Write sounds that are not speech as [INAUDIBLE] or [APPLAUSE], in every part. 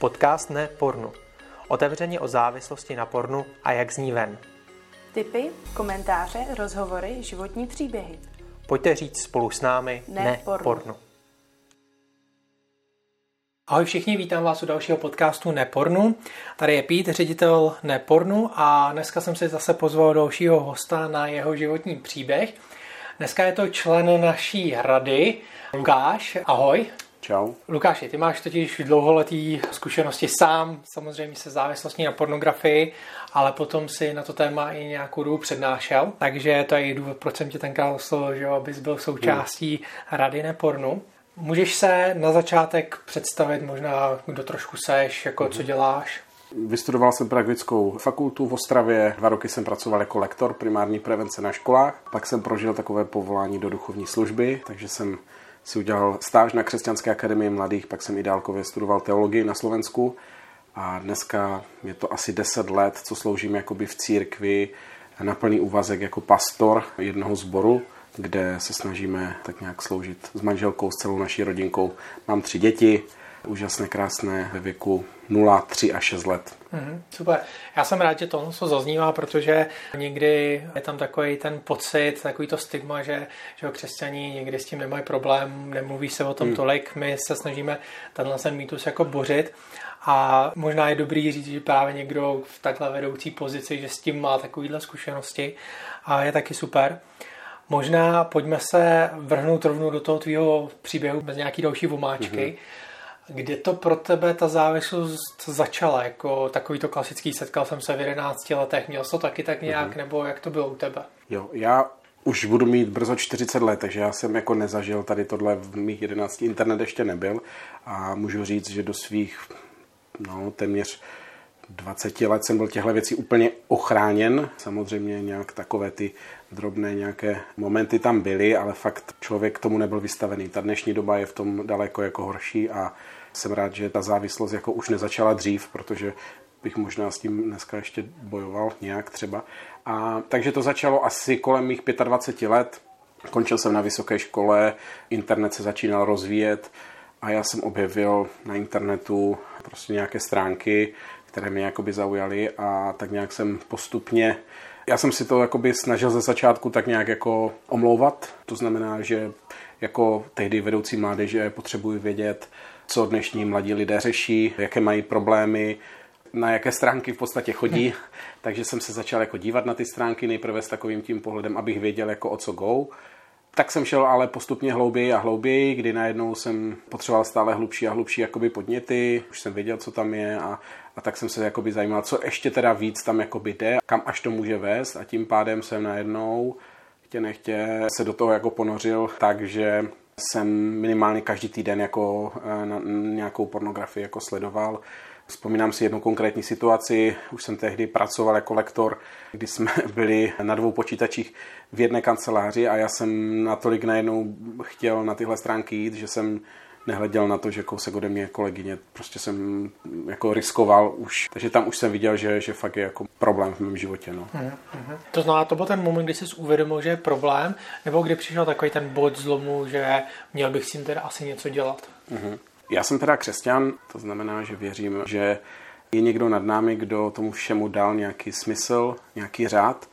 Podcast Ne pornu. Otevřeně o závislosti na pornu a jak z ní ven. Tipy, komentáře, rozhovory, životní příběhy. Pojďte říct spolu s námi Ne Ne, pornu. pornu. Ahoj všichni, vítám vás u dalšího podcastu Nepornu. Tady je Pít, ředitel Nepornu a dneska jsem si zase pozval dalšího hosta na jeho životní příběh. Dneska je to člen naší rady, Lukáš. Ahoj. Čau. Lukáši, ty máš totiž dlouholetý zkušenosti sám, samozřejmě se závislostí na pornografii, ale potom si na to téma i nějakou dobu přednášel, takže to je i důvod, proč jsem tě tenkrát oslovil, že abys byl součástí rady nepornu. Můžeš se na začátek představit možná, kdo trošku seš, jako co děláš? Vystudoval jsem pedagogickou fakultu v Ostravě, dva roky jsem pracoval jako lektor primární prevence na školách, pak jsem prožil takové povolání do duchovní služby, takže jsem si udělal stáž na Křesťanské akademii mladých, pak jsem i dálkově studoval teologii na Slovensku a dneska je to asi 10 let, co sloužím jakoby v církvi na plný úvazek jako pastor jednoho sboru, kde se snažíme tak nějak sloužit s manželkou, s celou naší rodinkou. Mám tři děti, úžasné, krásné, ve věku 0, 3 a 6 let. Mhm, super. Já jsem rád, že to co zaznívá, protože někdy je tam takový ten pocit, takový to stigma, že, že křesťaní někdy s tím nemají problém, nemluví se o tom tolik. My se snažíme tenhle ten mýtus jako bořit. A možná je dobrý říct, že právě někdo v takhle vedoucí pozici, že s tím má takovýhle zkušenosti a je taky super. Možná pojďme se vrhnout rovnou do toho tvýho příběhu bez nějaký další vomáčky. Mm-hmm. Kde to pro tebe ta závislost začala? Jako takový to klasický, setkal jsem se v 11 letech, měl jsi to taky tak nějak, mm-hmm. nebo jak to bylo u tebe? Jo, já už budu mít brzo 40 let, takže já jsem jako nezažil tady tohle v mých 11. Internet ještě nebyl a můžu říct, že do svých no, téměř 20 let jsem byl těchto věcí úplně ochráněn. Samozřejmě nějak takové ty drobné nějaké momenty tam byly, ale fakt člověk tomu nebyl vystavený. Ta dnešní doba je v tom daleko jako horší a jsem rád, že ta závislost jako už nezačala dřív, protože bych možná s tím dneska ještě bojoval nějak třeba. A, takže to začalo asi kolem mých 25 let. Končil jsem na vysoké škole, internet se začínal rozvíjet a já jsem objevil na internetu prostě nějaké stránky, které mě jakoby zaujaly a tak nějak jsem postupně já jsem si to jakoby snažil ze začátku tak nějak jako omlouvat. To znamená, že jako tehdy vedoucí mládeže potřebuji vědět, co dnešní mladí lidé řeší, jaké mají problémy, na jaké stránky v podstatě chodí. [LAUGHS] Takže jsem se začal jako dívat na ty stránky nejprve s takovým tím pohledem, abych věděl jako o co go. Tak jsem šel ale postupně hlouběji a hlouběji, kdy najednou jsem potřeboval stále hlubší a hlubší jakoby podněty, už jsem věděl, co tam je a, a tak jsem se jakoby zajímal, co ještě teda víc tam jakoby jde, kam až to může vést a tím pádem jsem najednou chtě nechtě se do toho jako ponořil, takže jsem minimálně každý týden jako na nějakou pornografii jako sledoval. Vzpomínám si jednu konkrétní situaci, už jsem tehdy pracoval jako lektor, kdy jsme [LAUGHS] byli na dvou počítačích v jedné kanceláři a já jsem natolik najednou chtěl na tyhle stránky jít, že jsem nehleděl na to, že kousek ode mě kolegyně, prostě jsem jako riskoval už, takže tam už jsem viděl, že, že fakt je jako problém v mém životě. No. Uh-huh. To znamená, to byl ten moment, kdy jsi uvědomil, že je problém, nebo kdy přišel takový ten bod zlomu, že měl bych s tím teda asi něco dělat? Uh-huh. Já jsem teda křesťan, to znamená, že věřím, že je někdo nad námi, kdo tomu všemu dal nějaký smysl, nějaký řád,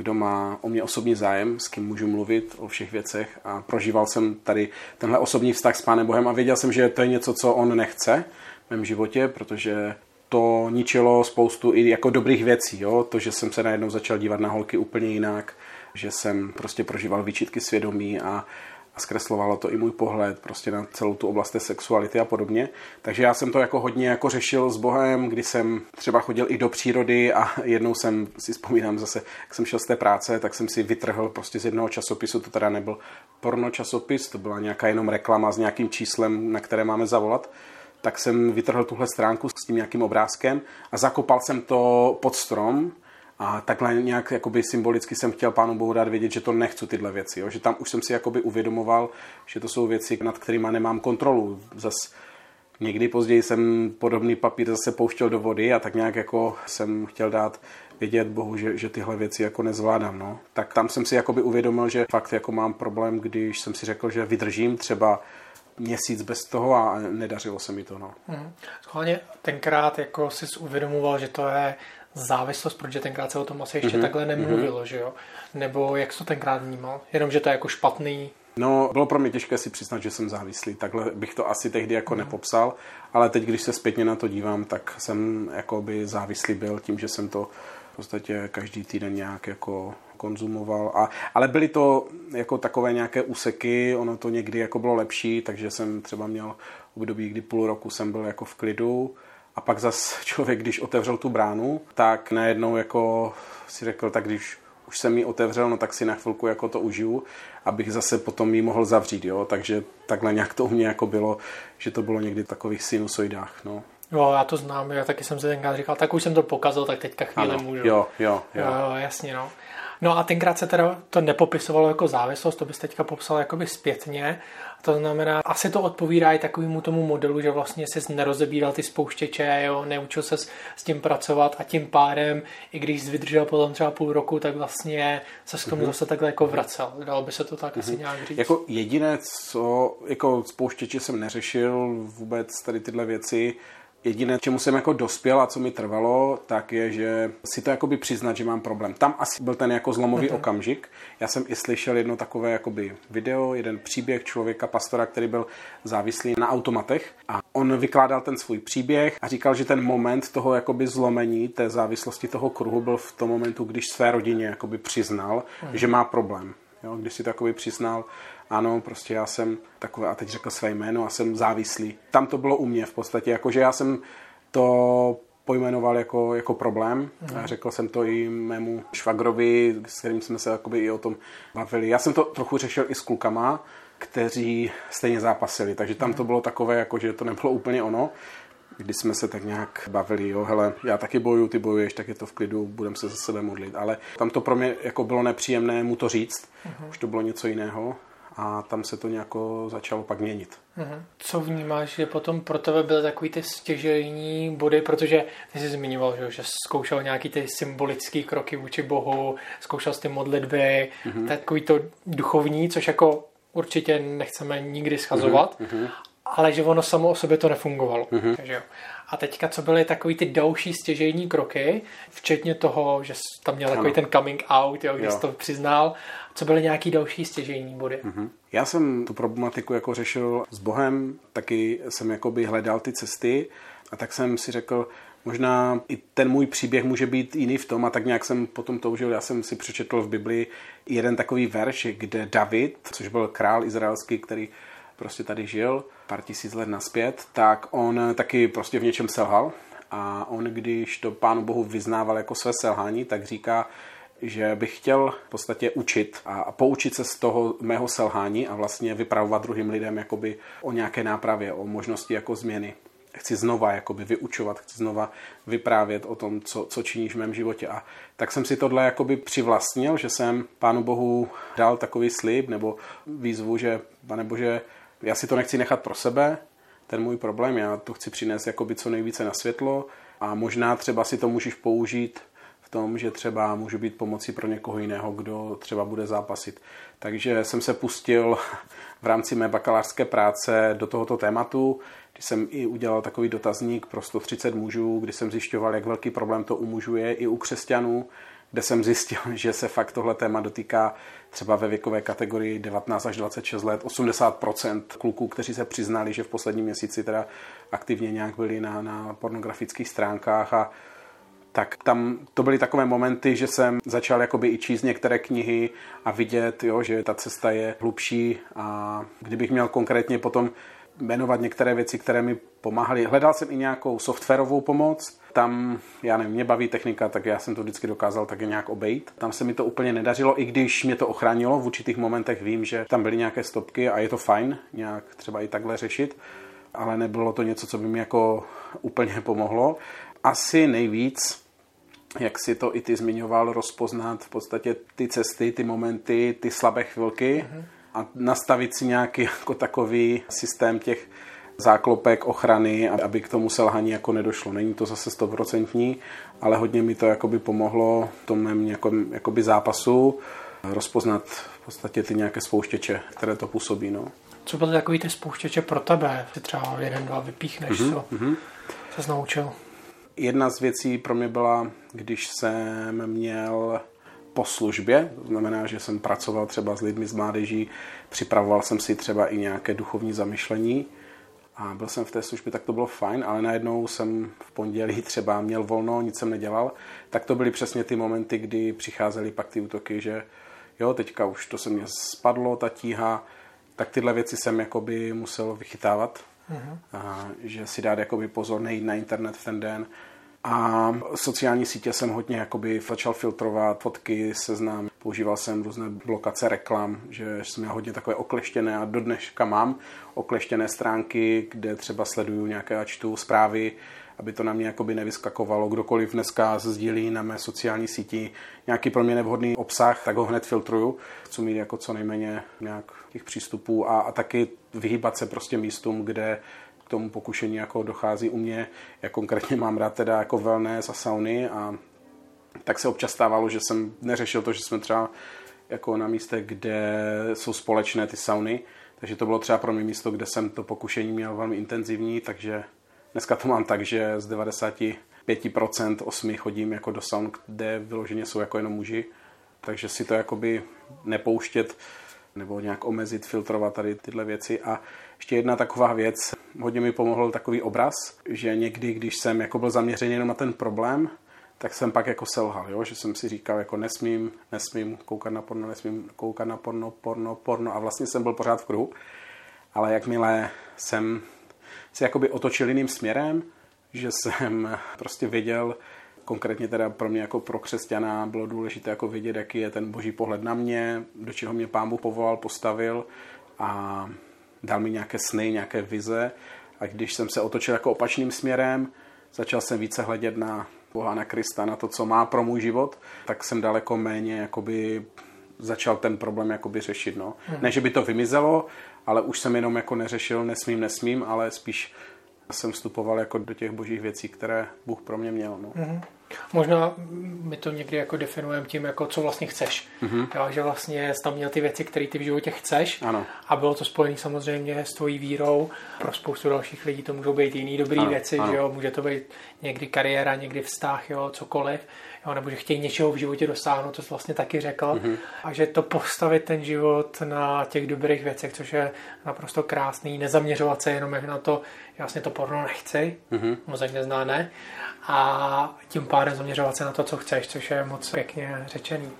kdo má o mě osobní zájem, s kým můžu mluvit o všech věcech a prožíval jsem tady tenhle osobní vztah s Pánem Bohem a věděl jsem, že to je něco, co on nechce v mém životě, protože to ničilo spoustu i jako dobrých věcí. Jo? To, že jsem se najednou začal dívat na holky úplně jinak, že jsem prostě prožíval výčitky svědomí a, a zkreslovalo to i můj pohled prostě na celou tu oblast té sexuality a podobně. Takže já jsem to jako hodně jako řešil s Bohem, kdy jsem třeba chodil i do přírody a jednou jsem si vzpomínám zase, jak jsem šel z té práce, tak jsem si vytrhl prostě z jednoho časopisu, to teda nebyl porno časopis, to byla nějaká jenom reklama s nějakým číslem, na které máme zavolat, tak jsem vytrhl tuhle stránku s tím nějakým obrázkem a zakopal jsem to pod strom a takhle nějak jakoby symbolicky jsem chtěl pánu Bohu dát vědět, že to nechci tyhle věci. Jo? Že tam už jsem si jakoby uvědomoval, že to jsou věci, nad kterými nemám kontrolu. Zas někdy později jsem podobný papír zase pouštěl do vody a tak nějak jako jsem chtěl dát vědět Bohu, že, že tyhle věci jako nezvládám. No. Tak tam jsem si jakoby uvědomil, že fakt jako mám problém, když jsem si řekl, že vydržím třeba měsíc bez toho a nedařilo se mi to. No. Hmm. Schválně tenkrát jako jsi uvědomoval, že to je závislost, protože tenkrát se o tom asi ještě mm-hmm. takhle nemluvilo, mm-hmm. že jo? Nebo jak to tenkrát vnímal? Jenom, že to je jako špatný? No, bylo pro mě těžké si přiznat, že jsem závislý. Takhle bych to asi tehdy jako mm-hmm. nepopsal, ale teď, když se zpětně na to dívám, tak jsem jakoby závislý byl tím, že jsem to v podstatě každý týden nějak jako konzumoval. A, ale byly to jako takové nějaké úseky, ono to někdy jako bylo lepší, takže jsem třeba měl období, kdy půl roku jsem byl jako v klidu, a pak zas člověk, když otevřel tu bránu, tak najednou jako si řekl, tak když už jsem ji otevřel, no tak si na chvilku jako to užiju, abych zase potom ji mohl zavřít, jo. Takže takhle nějak to u mě jako bylo, že to bylo někdy v takových sinusoidách, no. Jo, já to znám, já taky jsem si tenkrát říkal, tak už jsem to pokazil, tak teďka chvíli ano, můžu. Jo, jo, jo. jo, jasně, no. No a tenkrát se teda to nepopisovalo jako závislost, to bys teďka popsal jakoby zpětně. To znamená, asi to odpovídá i takovému tomu modelu, že vlastně jsi nerozebíral ty spouštěče, jo, neučil se s tím pracovat a tím pádem, i když jsi vydržel potom třeba půl roku, tak vlastně se s tomu mm-hmm. zase takhle jako vracel. Dalo by se to tak mm-hmm. asi mhm. nějak říct. Jako jediné, co jako spouštěče jsem neřešil vůbec tady tyhle věci, Jediné, čemu jsem jako dospěl a co mi trvalo, tak je, že si to jakoby přiznat, že mám problém. Tam asi byl ten jako zlomový mm-hmm. okamžik. Já jsem i slyšel jedno takové jakoby video, jeden příběh člověka, pastora, který byl závislý na automatech a on vykládal ten svůj příběh a říkal, že ten moment toho jakoby zlomení té závislosti toho kruhu byl v tom momentu, když své rodině jakoby přiznal, mm-hmm. že má problém. Jo, když si takový přiznal, ano, prostě já jsem takové, a teď řekl své jméno, a jsem závislý. Tam to bylo u mě v podstatě, jakože já jsem to pojmenoval jako, jako problém. Mm. A řekl jsem to i mému švagrovi, s kterým jsme se jakoby i o tom bavili. Já jsem to trochu řešil i s klukama, kteří stejně zápasili, takže tam to bylo takové, jako, že to nebylo úplně ono. Když jsme se tak nějak bavili, jo, hele, já taky bojuju, ty bojuješ, tak je to v klidu, budeme se za sebe modlit. Ale tam to pro mě jako bylo nepříjemné mu to říct, mm. už to bylo něco jiného a tam se to nějako začalo pak měnit. Mhm. Co vnímáš, že potom pro tebe byly takový ty stěžejní body, protože ty jsi zmiňoval, že, že zkoušel nějaký ty symbolické kroky vůči Bohu, zkoušel ty modlitby, mm-hmm. takový to duchovní, což jako určitě nechceme nikdy schazovat, mm-hmm. Ale že ono samo o sobě to nefungovalo. Mm-hmm. Takže jo. A teďka, co byly takový ty další stěžejní kroky, včetně toho, že tam měl takový ten coming out, jo, když jsi to přiznal, co byly nějaký další stěžejní body? Mm-hmm. Já jsem tu problematiku jako řešil s Bohem, taky jsem jakoby hledal ty cesty a tak jsem si řekl, možná i ten můj příběh může být jiný v tom a tak nějak jsem potom toužil, já jsem si přečetl v Biblii jeden takový verš, kde David, což byl král izraelský, který prostě tady žil pár tisíc let naspět, tak on taky prostě v něčem selhal a on, když to Pánu Bohu vyznával jako své selhání, tak říká, že bych chtěl v podstatě učit a poučit se z toho mého selhání a vlastně vypravovat druhým lidem jakoby o nějaké nápravě, o možnosti jako změny. Chci znova jakoby vyučovat, chci znova vyprávět o tom, co, co činíš v mém životě. A tak jsem si tohle jakoby přivlastnil, že jsem Pánu Bohu dal takový slib nebo výzvu, že Pane Bože, já si to nechci nechat pro sebe, ten můj problém, já to chci přinést jakoby co nejvíce na světlo a možná třeba si to můžeš použít tom, že třeba můžu být pomocí pro někoho jiného, kdo třeba bude zápasit. Takže jsem se pustil v rámci mé bakalářské práce do tohoto tématu, kdy jsem i udělal takový dotazník pro 130 mužů, kdy jsem zjišťoval, jak velký problém to umužuje i u křesťanů, kde jsem zjistil, [LAUGHS] že se fakt tohle téma dotýká třeba ve věkové kategorii 19 až 26 let 80% kluků, kteří se přiznali, že v posledním měsíci teda aktivně nějak byli na, na pornografických stránkách a tak tam to byly takové momenty, že jsem začal jakoby i číst některé knihy a vidět, jo, že ta cesta je hlubší a kdybych měl konkrétně potom jmenovat některé věci, které mi pomáhaly. Hledal jsem i nějakou softwarovou pomoc, tam, já nevím, mě baví technika, tak já jsem to vždycky dokázal také nějak obejít. Tam se mi to úplně nedařilo, i když mě to ochránilo, v určitých momentech vím, že tam byly nějaké stopky a je to fajn nějak třeba i takhle řešit, ale nebylo to něco, co by mi jako úplně pomohlo asi nejvíc, jak si to i ty zmiňoval, rozpoznat v podstatě ty cesty, ty momenty, ty slabé chvilky mm-hmm. a nastavit si nějaký jako takový systém těch záklopek ochrany, aby k tomu selhání jako nedošlo. Není to zase stoprocentní, ale hodně mi to jakoby pomohlo v tom mém jako, jakoby zápasu rozpoznat v podstatě ty nějaké spouštěče, které to působí. No. Co byly takový ty spouštěče pro tebe? Ty třeba jeden, dva vypíchneš, mm-hmm. co mm-hmm. se naučil? Jedna z věcí pro mě byla, když jsem měl po službě, to znamená, že jsem pracoval třeba s lidmi z mládeží, připravoval jsem si třeba i nějaké duchovní zamyšlení a byl jsem v té službě, tak to bylo fajn, ale najednou jsem v pondělí třeba měl volno, nic jsem nedělal, tak to byly přesně ty momenty, kdy přicházely pak ty útoky, že jo, teďka už to se mě spadlo, ta tíha, tak tyhle věci jsem jakoby musel vychytávat, uh-huh. a, že si dát jakoby pozor, nejít na internet v ten den, a sociální sítě jsem hodně jakoby začal filtrovat fotky, seznam. Používal jsem různé blokace reklam, že jsem měl hodně takové okleštěné a do dneška mám okleštěné stránky, kde třeba sleduju nějaké a čtu zprávy, aby to na mě jakoby nevyskakovalo. Kdokoliv dneska sdílí na mé sociální síti nějaký pro mě nevhodný obsah, tak ho hned filtruju. Chci mít jako co nejméně nějak těch přístupů a, a taky vyhýbat se prostě místům, kde tomu pokušení jako dochází u mě. Já konkrétně mám rád teda jako wellness a sauny a tak se občas stávalo, že jsem neřešil to, že jsme třeba jako na místech, kde jsou společné ty sauny, takže to bylo třeba pro mě místo, kde jsem to pokušení měl velmi intenzivní, takže dneska to mám tak, že z 95% osmi chodím jako do saun, kde vyloženě jsou jako jenom muži, takže si to jakoby nepouštět nebo nějak omezit, filtrovat tady tyhle věci. A ještě jedna taková věc, hodně mi pomohl takový obraz, že někdy, když jsem jako byl zaměřený jenom na ten problém, tak jsem pak jako selhal, jo? že jsem si říkal, jako nesmím, nesmím koukat na porno, nesmím koukat na porno, porno, porno a vlastně jsem byl pořád v kruhu. Ale jakmile jsem si jakoby otočil jiným směrem, že jsem prostě věděl, konkrétně teda pro mě jako pro křesťana bylo důležité jako vědět, jaký je ten boží pohled na mě, do čeho mě pán Bůh povolal, postavil a dal mi nějaké sny, nějaké vize. A když jsem se otočil jako opačným směrem, začal jsem více hledět na Boha, na Krista, na to, co má pro můj život, tak jsem daleko méně jakoby začal ten problém jakoby řešit. No. Hmm. Ne, že by to vymizelo, ale už jsem jenom jako neřešil nesmím, nesmím, ale spíš jsem vstupoval jako do těch božích věcí, které Bůh pro mě měl. No. Hmm. Možná my to někdy jako definujeme tím, jako co vlastně chceš. Mm-hmm. Jo, že vlastně jsi tam měl ty věci, které ty v životě chceš ano. a bylo to spojené samozřejmě s tvojí vírou. Pro spoustu dalších lidí to můžou být jiný dobrý ano, věci, ano. Že jo? může to být někdy kariéra, někdy vztah, jo, cokoliv. Jo, nebo že chtějí něčeho v životě dosáhnout, to jsi vlastně taky řekl. Mm-hmm. A že to postavit ten život na těch dobrých věcech, což je naprosto krásný, nezaměřovat se jenom na to, vlastně to porno nechci, mm-hmm. mozek nezná ne, a tím pádem zaměřovat se na to, co chceš, což je moc pěkně řečený.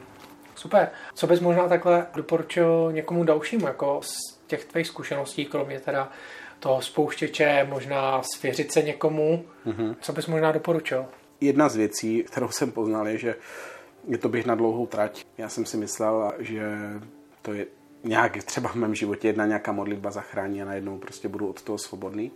Super. Co bys možná takhle doporučil někomu dalšímu, jako z těch tvých zkušeností, kromě teda toho spouštěče, možná svěřit se někomu, mm-hmm. co bys možná doporučil? Jedna z věcí, kterou jsem poznal, je, že je to bych na dlouhou trať. Já jsem si myslel, že to je nějak třeba v mém životě jedna nějaká modlitba zachrání a najednou prostě budu od toho svobodný.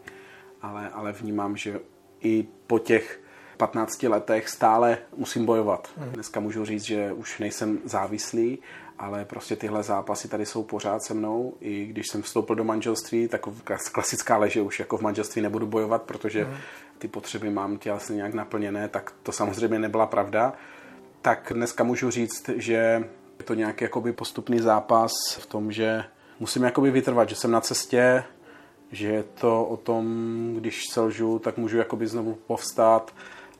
Ale, ale vnímám, že i po těch 15 letech stále musím bojovat. Hmm. Dneska můžu říct, že už nejsem závislý, ale prostě tyhle zápasy tady jsou pořád se mnou. I když jsem vstoupil do manželství, tak klasická leže už jako v manželství nebudu bojovat, protože hmm. ty potřeby mám tělesně nějak naplněné, tak to samozřejmě nebyla pravda. Tak dneska můžu říct, že je to nějaký jakoby postupný zápas v tom, že musím jakoby vytrvat, že jsem na cestě, že je to o tom, když selžu, tak můžu jakoby znovu povstát,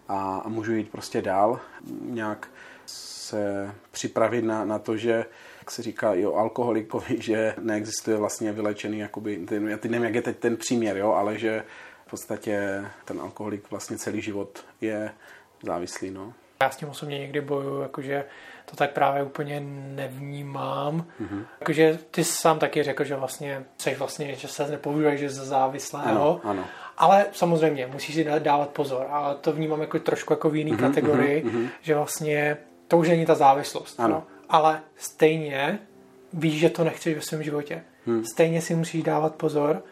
a, a můžu jít prostě dál, nějak se připravit na, na to, že jak se říká i o alkoholikovi, [LAUGHS] že neexistuje vlastně vylečený, jakoby, ten, já teď nevím, jak je teď ten příměr, jo, ale že v podstatě ten alkoholik vlastně celý život je závislý. No. Já s tím osobně někdy bojuju, jakože to tak právě úplně nevnímám. Mm-hmm. Jakože ty sám taky řekl, že vlastně, jsi vlastně, že se nepovažuješ za závislého. Ano, ano. Ale samozřejmě musíš si dávat pozor. A to vnímám jako trošku jako v jiný mm-hmm, kategorii, mm-hmm. že vlastně to už není ta závislost. Ano. No? Ale stejně víš, že to nechceš ve svém životě. Hmm. Stejně si musíš dávat pozor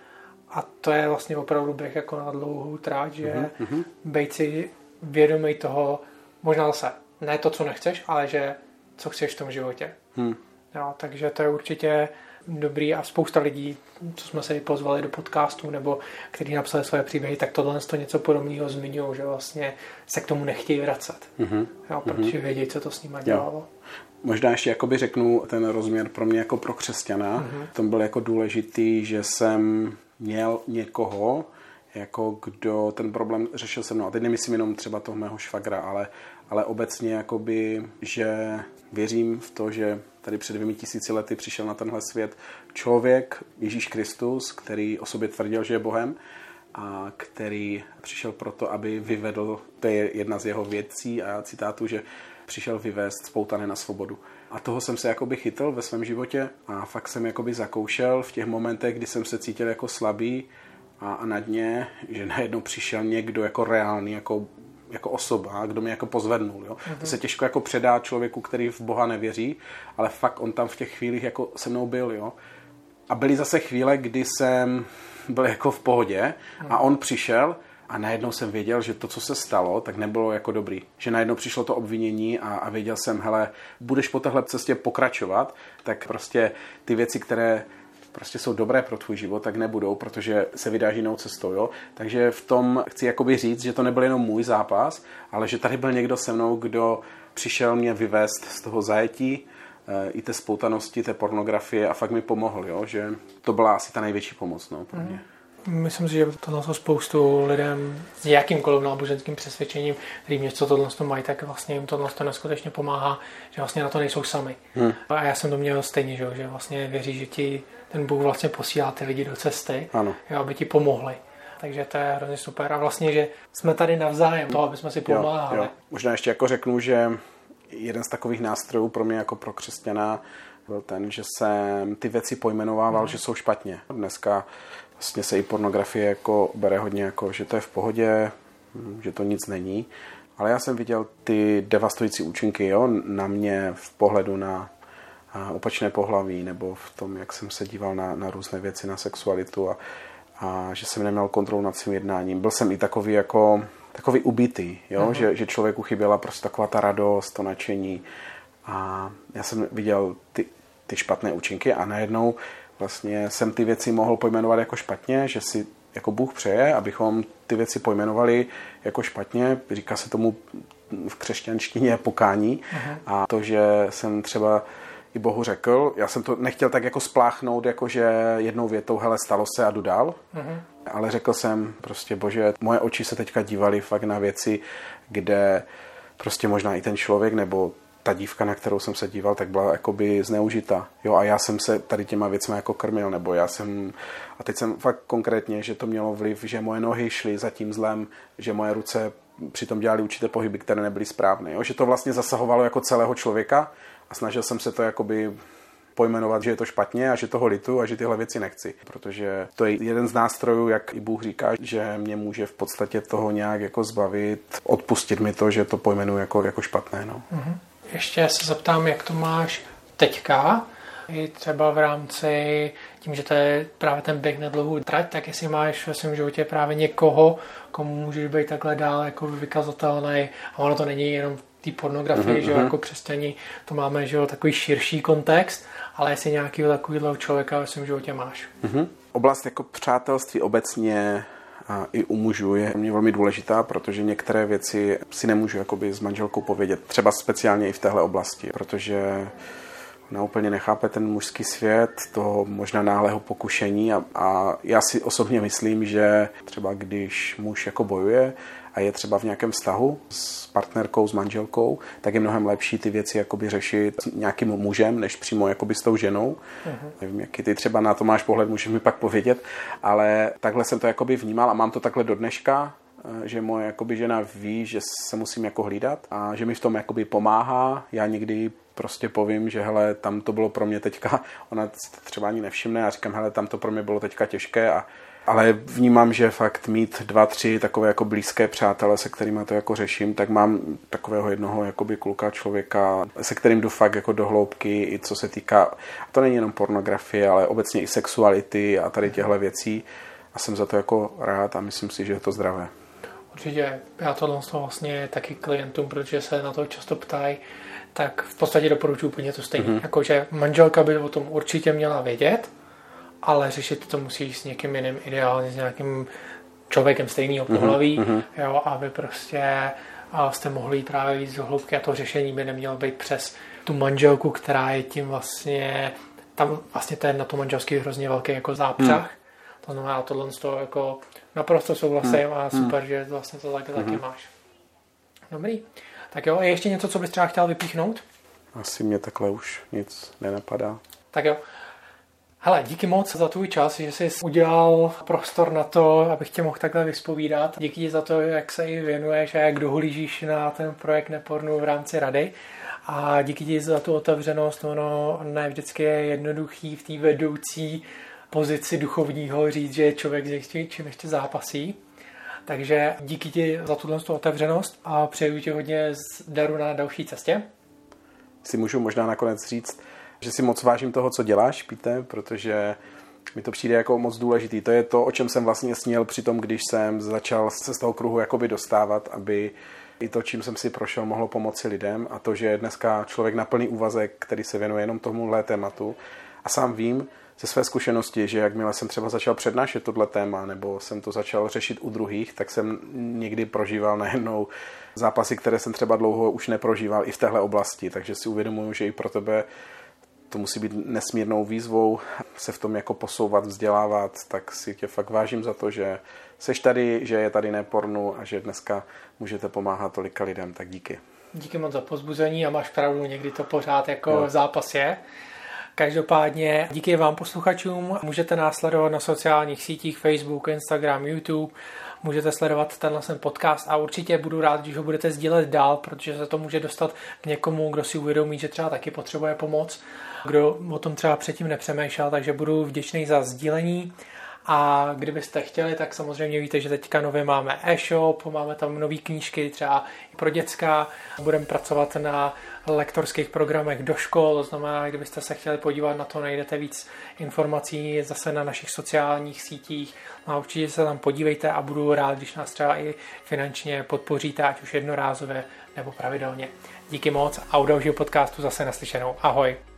a to je vlastně opravdu běh jako na dlouhou tráť, že mm-hmm. být si vědomý toho, možná zase ne to, co nechceš, ale že co chceš v tom životě. Hmm. Jo, takže to je určitě dobrý a spousta lidí, co jsme se pozvali do podcastu nebo kteří napsali své příběhy, tak tohle to něco podobného zmiňují, že vlastně se k tomu nechtějí vracet, mm-hmm. jo, protože mm-hmm. vědí, co to s nimi dělalo. Jo. Možná ještě jakoby řeknu ten rozměr pro mě jako pro křesťana. Mm-hmm. To byl jako důležitý, že jsem měl někoho, jako kdo ten problém řešil se mnou. A teď nemyslím jenom třeba toho mého švagra, ale, ale obecně jakoby, že věřím v to, že tady před dvěmi tisíci lety přišel na tenhle svět člověk, Ježíš Kristus, který o sobě tvrdil, že je Bohem a který přišel proto, aby vyvedl, to je jedna z jeho věcí a citátů, že přišel vyvést spoutané na svobodu. A toho jsem se jakoby chytl ve svém životě a fakt jsem jakoby zakoušel v těch momentech, kdy jsem se cítil jako slabý a, a na dně, že najednou přišel někdo jako reálný, jako, jako osoba, kdo mě jako pozvednul. Jo? Mm-hmm. To se těžko jako předá člověku, který v Boha nevěří, ale fakt on tam v těch chvílích jako se mnou byl. Jo? A byly zase chvíle, kdy jsem byl jako v pohodě a on přišel a najednou jsem věděl, že to, co se stalo, tak nebylo jako dobrý. Že najednou přišlo to obvinění a, a věděl jsem, hele, budeš po téhle cestě pokračovat, tak prostě ty věci, které prostě jsou dobré pro tvůj život, tak nebudou, protože se vydáš jinou cestou. Jo? Takže v tom chci jakoby říct, že to nebyl jenom můj zápas, ale že tady byl někdo se mnou, kdo přišel mě vyvést z toho zajetí, eh, i té spoutanosti, té pornografie a fakt mi pomohl, jo? že to byla asi ta největší pomoc no, pro mě. Mm. Myslím si, že to na spoustu lidem s jakýmkoliv náboženským přesvědčením, který něco tohle mají, tak vlastně jim tohle neskutečně pomáhá, že vlastně na to nejsou sami. Hmm. A já jsem to měl stejně, že, že vlastně věří, že ti ten Bůh vlastně posílá ty lidi do cesty, ano. Jo, aby ti pomohli. Takže to je hrozně super. A vlastně, že jsme tady navzájem, to, aby jsme si pomáhali. Jo, jo. Možná ještě jako řeknu, že jeden z takových nástrojů pro mě jako pro křesťana byl ten, že jsem ty věci pojmenovával, hmm. že jsou špatně. Dneska vlastně se i pornografie jako bere hodně jako, že to je v pohodě, že to nic není. Ale já jsem viděl ty devastující účinky jo, na mě v pohledu na opačné pohlaví nebo v tom, jak jsem se díval na, na různé věci, na sexualitu a, a že jsem neměl kontrolu nad svým jednáním. Byl jsem i takový jako takový ubitý, jo? Uh-huh. Že, že člověku chyběla prostě taková ta radost, to nadšení a já jsem viděl ty, ty špatné účinky a najednou vlastně jsem ty věci mohl pojmenovat jako špatně, že si jako Bůh přeje, abychom ty věci pojmenovali jako špatně. Říká se tomu v křesťanštině pokání. Uh-huh. A to, že jsem třeba i Bohu řekl, já jsem to nechtěl tak jako spláchnout, jako že jednou větou, hele, stalo se a jdu dál, uh-huh. ale řekl jsem prostě, bože, moje oči se teďka dívaly fakt na věci, kde prostě možná i ten člověk nebo ta dívka, na kterou jsem se díval, tak byla jakoby zneužita. Jo, a já jsem se tady těma věcmi jako krmil, nebo já jsem, a teď jsem fakt konkrétně, že to mělo vliv, že moje nohy šly za tím zlem, že moje ruce přitom dělali určité pohyby, které nebyly správné. Jo? Že to vlastně zasahovalo jako celého člověka a snažil jsem se to jakoby pojmenovat, že je to špatně a že toho litu a že tyhle věci nechci. Protože to je jeden z nástrojů, jak i Bůh říká, že mě může v podstatě toho nějak jako zbavit, odpustit mi to, že to pojmenuji jako, jako špatné. No. Mm-hmm. Ještě se zeptám, jak to máš teďka, i třeba v rámci tím, že to je právě ten běh na dlouhou trať, tak jestli máš ve svém životě právě někoho, komu můžeš být takhle dál jako vykazatelný a ono to není jenom té pornografii, mm-hmm. že mhm. jako křesťani to máme, že jo, takový širší kontext, ale jestli nějakého takového člověka ve svém životě máš. Mm-hmm. Oblast jako přátelství obecně a i u mužů je mě velmi důležitá, protože některé věci si nemůžu jakoby s manželkou povědět, třeba speciálně i v téhle oblasti, protože ona úplně nechápe ten mužský svět, toho možná náhlého pokušení a, a já si osobně myslím, že třeba když muž jako bojuje a je třeba v nějakém vztahu s partnerkou, s manželkou, tak je mnohem lepší ty věci jakoby řešit s nějakým mužem, než přímo jakoby s tou ženou. Uh-huh. Nevím, jaký ty třeba na to máš pohled, můžeš mi pak povědět, ale takhle jsem to jakoby vnímal a mám to takhle do dneška, eh, že moje jakoby žena ví, že se musím jako hlídat a že mi v tom jakoby pomáhá. Já někdy prostě povím, že hele, tam to bylo pro mě teďka, [LAUGHS] ona třeba ani nevšimne a říkám, hele, tam to pro mě bylo teďka těžké a ale vnímám, že fakt mít dva, tři takové jako blízké přátele, se kterými to jako řeším, tak mám takového jednoho jakoby kluka člověka, se kterým jdu fakt jako do hloubky, i co se týká, a to není jenom pornografie, ale obecně i sexuality a tady těchto věcí. A jsem za to jako rád a myslím si, že je to zdravé. Určitě, já tohle vlastně taky klientům, protože se na to často ptají, tak v podstatě doporučuji úplně to stejné. Mm-hmm. Jakože manželka by o tom určitě měla vědět, ale řešit to musíš s někým jiným, ideálně s nějakým člověkem stejného mhm, pohlaví, mm-hmm. jo, aby prostě jste mohli jít právě víc do hloubky a to řešení by nemělo být přes tu manželku, která je tím vlastně, tam vlastně to je na to manželský hrozně velký jako zápřah. Mm. To znamená, tohle z toho jako naprosto souhlasím mm. a super, mm. že vlastně to tak, mm. taky máš. Dobrý. Tak jo, je ještě něco, co bys třeba chtěl vypíchnout? Asi mě takhle už nic nenapadá. Tak jo. Hele, díky moc za tvůj čas, že jsi udělal prostor na to, abych tě mohl takhle vyspovídat. Díky za to, jak se i věnuješ a jak dohlížíš na ten projekt Nepornu v rámci rady. A díky ti za tu otevřenost, ono ne vždycky je jednoduchý v té vedoucí pozici duchovního říct, že člověk s čím ještě zápasí. Takže díky ti za tuhle otevřenost a přeju ti hodně daru na další cestě. Si můžu možná nakonec říct, že si moc vážím toho, co děláš, Píte, protože mi to přijde jako moc důležitý. To je to, o čem jsem vlastně sněl při tom, když jsem začal se z toho kruhu jakoby dostávat, aby i to, čím jsem si prošel, mohlo pomoci lidem a to, že je dneska člověk na plný úvazek, který se věnuje jenom tomuhle tématu a sám vím ze své zkušenosti, že jakmile jsem třeba začal přednášet tohle téma nebo jsem to začal řešit u druhých, tak jsem někdy prožíval najednou zápasy, které jsem třeba dlouho už neprožíval i v téhle oblasti, takže si uvědomuji, že i pro tebe to musí být nesmírnou výzvou se v tom jako posouvat, vzdělávat, tak si tě fakt vážím za to, že seš tady, že je tady nepornu a že dneska můžete pomáhat tolika lidem, tak díky. Díky moc za pozbuzení a máš pravdu, někdy to pořád jako no. zápas je. Každopádně díky vám posluchačům, můžete následovat na sociálních sítích Facebook, Instagram, YouTube, můžete sledovat tenhle podcast a určitě budu rád, když ho budete sdílet dál, protože se to může dostat k někomu, kdo si uvědomí, že třeba taky potřebuje pomoc, kdo o tom třeba předtím nepřemýšlel, takže budu vděčný za sdílení. A kdybyste chtěli, tak samozřejmě víte, že teďka nově máme e-shop, máme tam nové knížky třeba i pro děcka. Budeme pracovat na lektorských programech do škol, to znamená, kdybyste se chtěli podívat na to, najdete víc informací zase na našich sociálních sítích. No a určitě se tam podívejte a budu rád, když nás třeba i finančně podpoříte, ať už jednorázově nebo pravidelně. Díky moc a u dalšího podcastu zase naslyšenou. Ahoj.